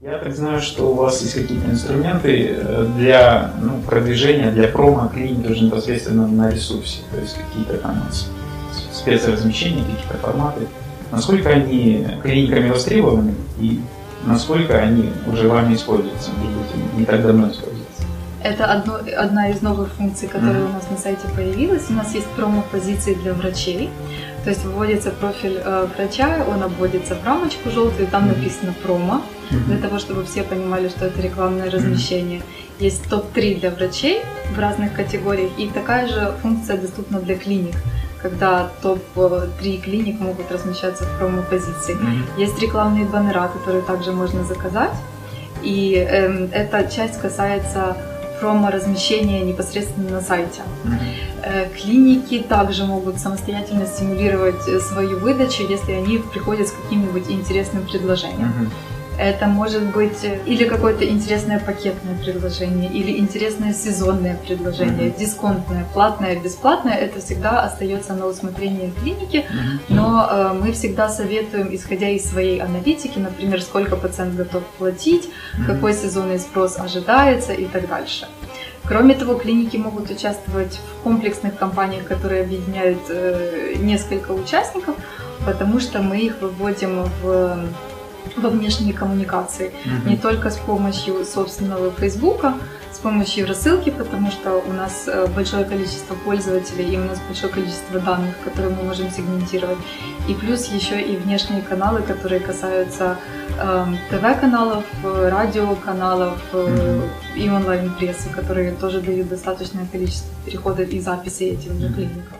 Я так знаю, что у вас есть какие-то инструменты э, для ну, продвижения, для промо клиники уже непосредственно на ресурсе, то есть какие-то там спецразмещения, какие-то форматы. Насколько они клиниками востребованы и насколько они уже вами используются, может быть, не так давно используются? Это одно, одна из новых функций, которая mm-hmm. у нас на сайте появилась. У нас есть промо-позиции для врачей. То есть выводится профиль э, врача, он обводится в рамочку желтую, там написано промо, для того, чтобы все понимали, что это рекламное размещение. Есть топ-3 для врачей в разных категориях, и такая же функция доступна для клиник когда топ-3 клиник могут размещаться в промо-позиции. Mm-hmm. Есть рекламные баннера, которые также можно заказать. И э, эта часть касается промо-размещения непосредственно на сайте. Mm-hmm. Клиники также могут самостоятельно стимулировать э, свою выдачу, если они приходят с каким-нибудь интересным предложением. Mm-hmm. Это может быть э, или какое-то интересное пакетное предложение, или интересное сезонное предложение, mm-hmm. дисконтное, платное, бесплатное. Это всегда остается на усмотрение клиники, mm-hmm. но э, мы всегда советуем, исходя из своей аналитики, например, сколько пациент готов платить, mm-hmm. какой сезонный спрос ожидается и так дальше. Кроме того, клиники могут участвовать в комплексных кампаниях, которые объединяют э, несколько участников, потому что мы их выводим в во внешние коммуникации. Mm-hmm. Не только с помощью собственного Фейсбука, с помощью рассылки, потому что у нас э, большое количество пользователей и у нас большое количество данных, которые мы можем сегментировать. И плюс еще и внешние каналы, которые касаются э, ТВ-каналов, радиоканалов э, и онлайн-прессы, которые тоже дают достаточное количество переходов и записей этим же клиникам.